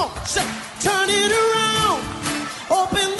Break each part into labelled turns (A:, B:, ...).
A: Come on, say, turn it around. Open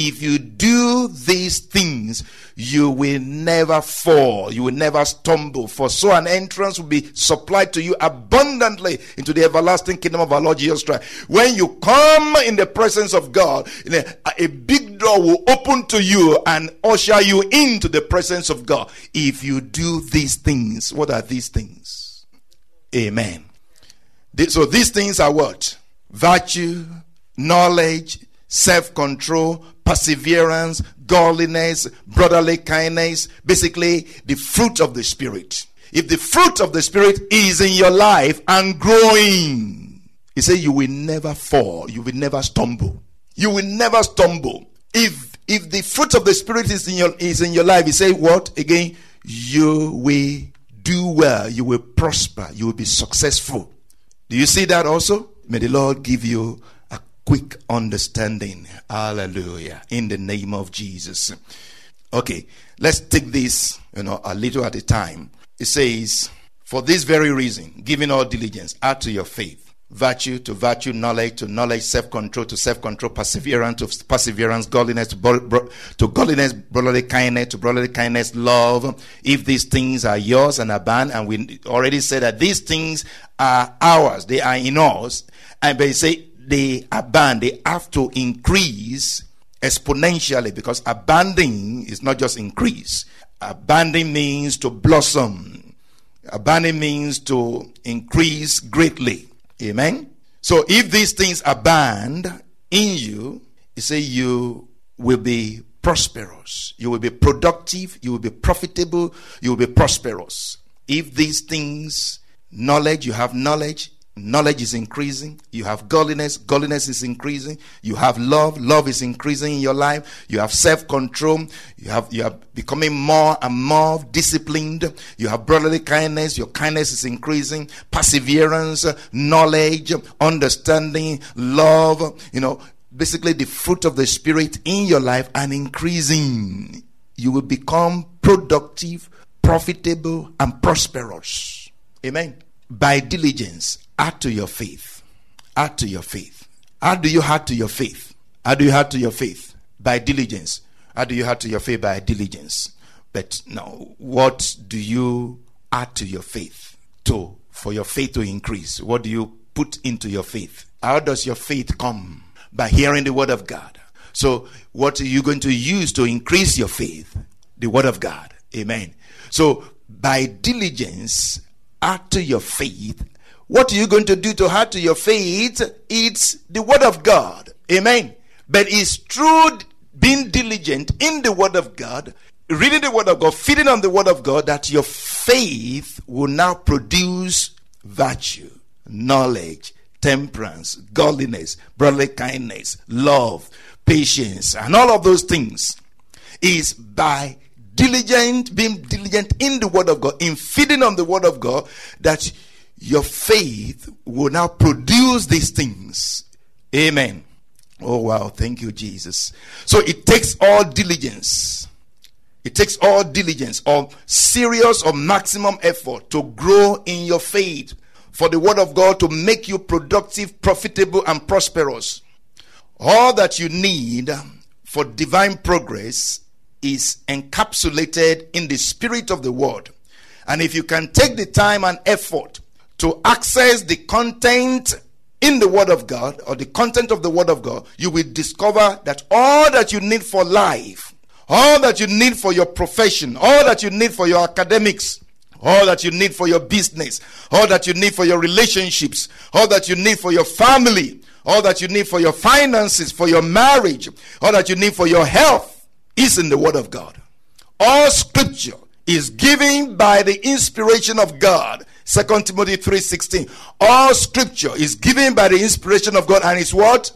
B: If you do these things, you will never fall. You will never stumble. For so an entrance will be supplied to you abundantly into the everlasting kingdom of our Lord Jesus Christ. When you come in the presence of God, a big door will open to you and usher you into the presence of God. If you do these things, what are these things? Amen. So these things are what? Virtue, knowledge, self control, perseverance, godliness, brotherly kindness. Basically, the fruit of the Spirit. If the fruit of the Spirit is in your life and growing, he said you will never fall, you will never stumble. You will never stumble. If if the fruit of the Spirit is in your is in your life, he said what again? You will do well, you will prosper, you will be successful. Do you see that also? May the Lord give you quick understanding. Hallelujah. In the name of Jesus. Okay, let's take this, you know, a little at a time. It says, For this very reason, giving all diligence, add to your faith. Virtue to virtue, knowledge to knowledge, self control to self control, perseverance to perseverance, godliness to, bro- bro- to godliness, brotherly kindness to brotherly kindness, love. If these things are yours and abound, and we already said that these things are ours, they are in us, and they say they abound, they have to increase exponentially because abounding is not just increase. Abounding means to blossom. Abounding means to increase greatly. Amen. So if these things abound in you, you say you will be prosperous. You will be productive. You will be profitable. You will be prosperous. If these things, knowledge, you have knowledge, knowledge is increasing. You have godliness, godliness is increasing. You have love, love is increasing in your life. You have self-control. You have you are becoming more and more disciplined. You have brotherly kindness. Your kindness is increasing. Perseverance, knowledge, understanding, love. You know, basically the fruit of the spirit in your life and increasing. You will become productive, profitable, and prosperous. Amen. By diligence, add to your faith. Add to your faith. How do you add to your faith? How do you add to your faith? By diligence. How do you add to your faith? By diligence. But now, what do you add to your faith to for your faith to increase? What do you put into your faith? How does your faith come? By hearing the word of God. So, what are you going to use to increase your faith? The word of God. Amen. So, by diligence, add to your faith. What are you going to do to add to your faith? It's the word of God. Amen. But it's through being diligent in the word of God, reading the word of God, feeding on the word of God, that your faith will now produce virtue, knowledge, temperance, godliness, brotherly kindness, love, patience, and all of those things is by diligent, being diligent in the word of God, in feeding on the word of God, that your faith will now produce these things. Amen. Oh wow, thank you, Jesus. So it takes all diligence. It takes all diligence or serious or maximum effort to grow in your faith for the word of God to make you productive, profitable, and prosperous. All that you need for divine progress is encapsulated in the spirit of the word. And if you can take the time and effort to access the content in the word of God or the content of the word of God, you will discover that all that you need for life, all that you need for your profession, all that you need for your academics, all that you need for your business, all that you need for your relationships, all that you need for your family, all that you need for your finances, for your marriage, all that you need for your health is in the Word of God. All scripture is given by the inspiration of God. 2 Timothy 3:16. All scripture is given by the inspiration of God and is what?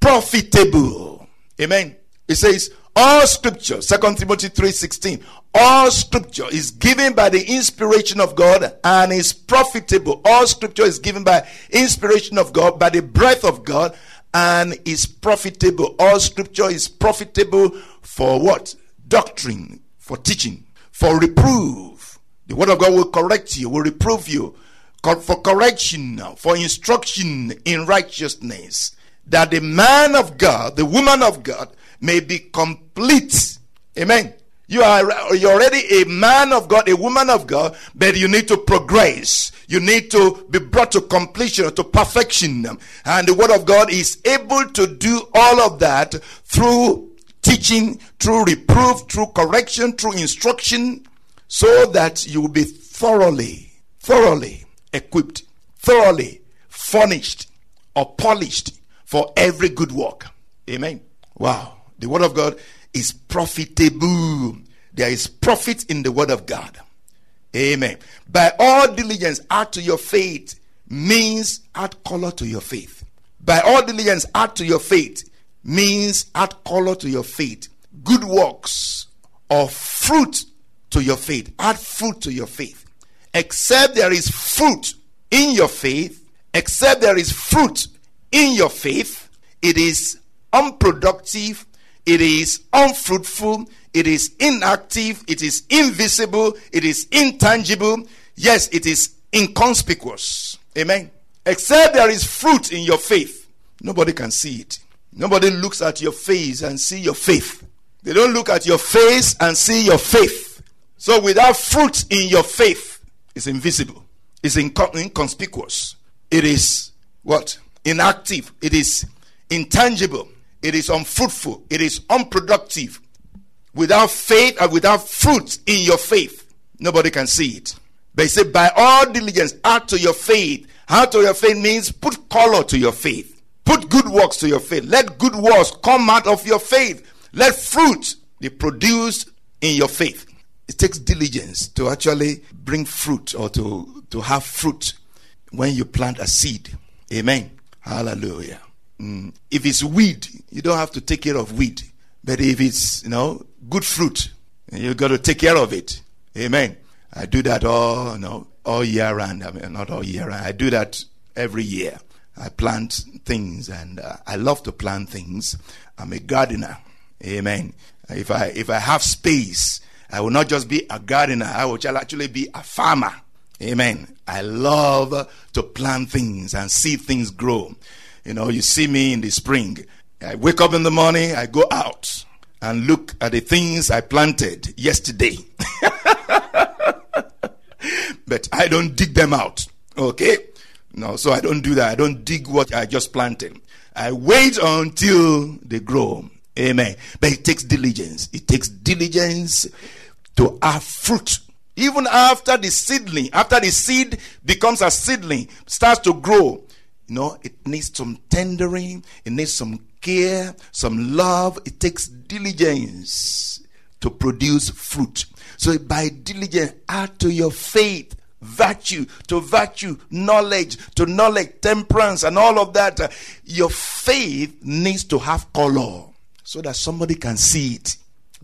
B: Profitable. Amen. It says all scripture, 2 Timothy 3:16. All scripture is given by the inspiration of God and is profitable. All scripture is given by inspiration of God, by the breath of God, and is profitable. All scripture is profitable for what? Doctrine, for teaching, for reproof. The word of God will correct you, will reprove you, for correction, for instruction in righteousness, that the man of God, the woman of God, may be complete. Amen. You are you're already a man of God, a woman of God, but you need to progress. You need to be brought to completion, to perfection. And the word of God is able to do all of that through teaching, through reproof, through correction, through instruction, so that you will be thoroughly, thoroughly equipped, thoroughly furnished or polished for every good work. Amen. Wow. The word of God is profitable. There is profit in the word of God. Amen. By all diligence, add to your faith means add color to your faith. By all diligence, add to your faith means add color to your faith. Good works or fruit to your faith. Add fruit to your faith. Except there is fruit in your faith, except there is fruit in your faith, it is unproductive, it is unfruitful, it is inactive, it is invisible, it is intangible. Yes, it is inconspicuous. Amen. Except there is fruit in your faith, nobody can see it. Nobody looks at your face and see your faith. They don't look at your face and see your faith. So without fruit in your faith, it's invisible. It's incon- inconspicuous. It is what? Inactive. It is intangible. It is unfruitful. It is unproductive. Without faith and without fruit in your faith, nobody can see it. But he said, by all diligence, add to your faith. Add to your faith means put color to your faith. Put good works to your faith. Let good works come out of your faith. Let fruit be produced in your faith. It takes diligence to actually bring fruit or to, to have fruit when you plant a seed. Amen. Hallelujah. Mm. If it's weed, you don't have to take care of weed. But if it's, you know, good fruit, you got to take care of it. Amen. I do that all, you know, all year round. I mean, not all year round. I do that every year. I plant things and uh, I love to plant things. I'm a gardener. Amen. If I if I have space, I will not just be a gardener, I will actually be a farmer. Amen. I love to plant things and see things grow. You know, you see me in the spring. I wake up in the morning, I go out and look at the things I planted yesterday. but I don't dig them out. Okay? No, so I don't do that. I don't dig what I just planted. I wait until they grow. Amen. But it takes diligence. It takes diligence to have fruit. Even after the seedling, after the seed becomes a seedling, starts to grow, you know, it needs some tendering, it needs some care, some love. It takes diligence to produce fruit. So by diligence, add to your faith virtue, to virtue, knowledge, to knowledge, temperance, and all of that. Your faith needs to have color so that somebody can see it.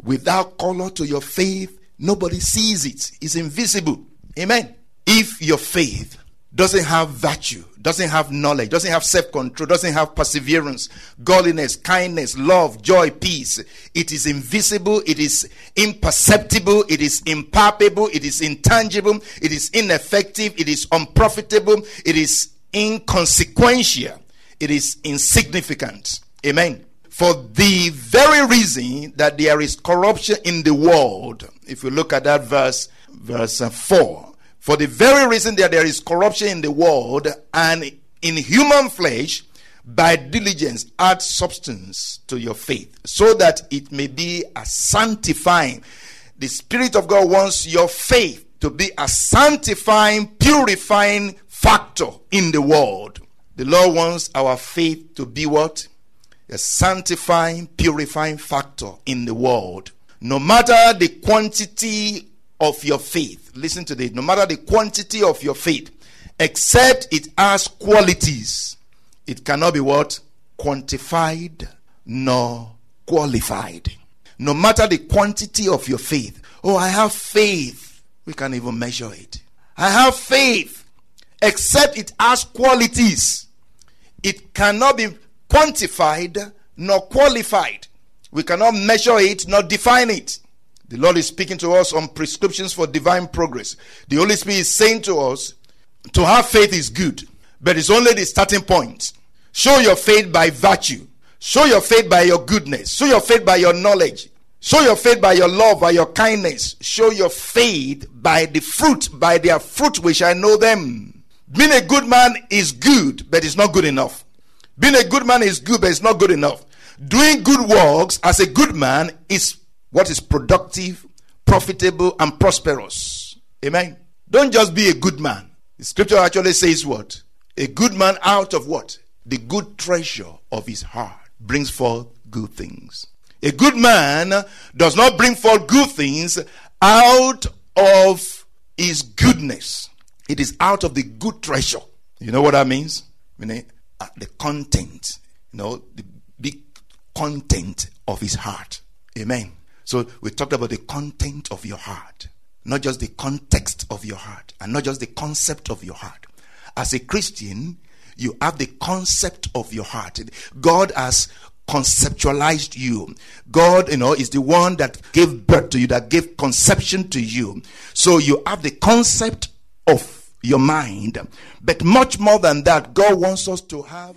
B: Without color to your faith, nobody sees it. It's invisible. Amen. If your faith doesn't have virtue, doesn't have knowledge, doesn't have self control, doesn't have perseverance, godliness, kindness, love, joy, peace. It is invisible, it is imperceptible, it is impalpable, it is intangible, it is ineffective, it is unprofitable, it is inconsequential, it is insignificant. Amen. For the very reason that there is corruption in the world, if you look at that verse, verse 4 for the very reason that there is corruption in the world and in human flesh, by diligence add substance to your faith so that it may be a sanctifying. The Spirit of God wants your faith to be a sanctifying, purifying factor in the world. The Lord wants our faith to be what? A sanctifying, purifying factor in the world. No matter the quantity of your faith, listen to this, no matter the quantity of your faith, except it has qualities, it cannot be what? Quantified nor qualified. No matter the quantity of your faith. Oh, I have faith. We can't even measure it. I have faith. Except it has qualities. It cannot be quantified nor qualified. We cannot measure it nor define it. The Lord is speaking to us on prescriptions for divine progress. The Holy Spirit is saying to us, to have faith is good, but it's only the starting point. Show your faith by virtue. Show your faith by your goodness. Show your faith by your knowledge. Show your faith by your love, by your kindness. Show your faith by the fruit. By their fruit we shall know them. Being a good man is good, but it's not good enough. Being a good man is good, but it's not good enough. Doing good works as a good man is what is productive, profitable, and prosperous. Amen. Don't just be a good man. The scripture actually says what? A good man out of what? The good treasure of his heart brings forth good things. A good man does not bring forth good things out of his goodness. It is out of the good treasure. You know what that means? I mean, Uh, the content, you know, the big content of his heart. Amen. So we talked about the content of your heart, not just the context of your heart, and not just the concept of your heart. As a Christian, you have the concept of your heart. God has conceptualized you. God, you know, is the one that gave birth to you, that gave conception to you. So you have the concept of your mind. But much more than that, God wants us to have.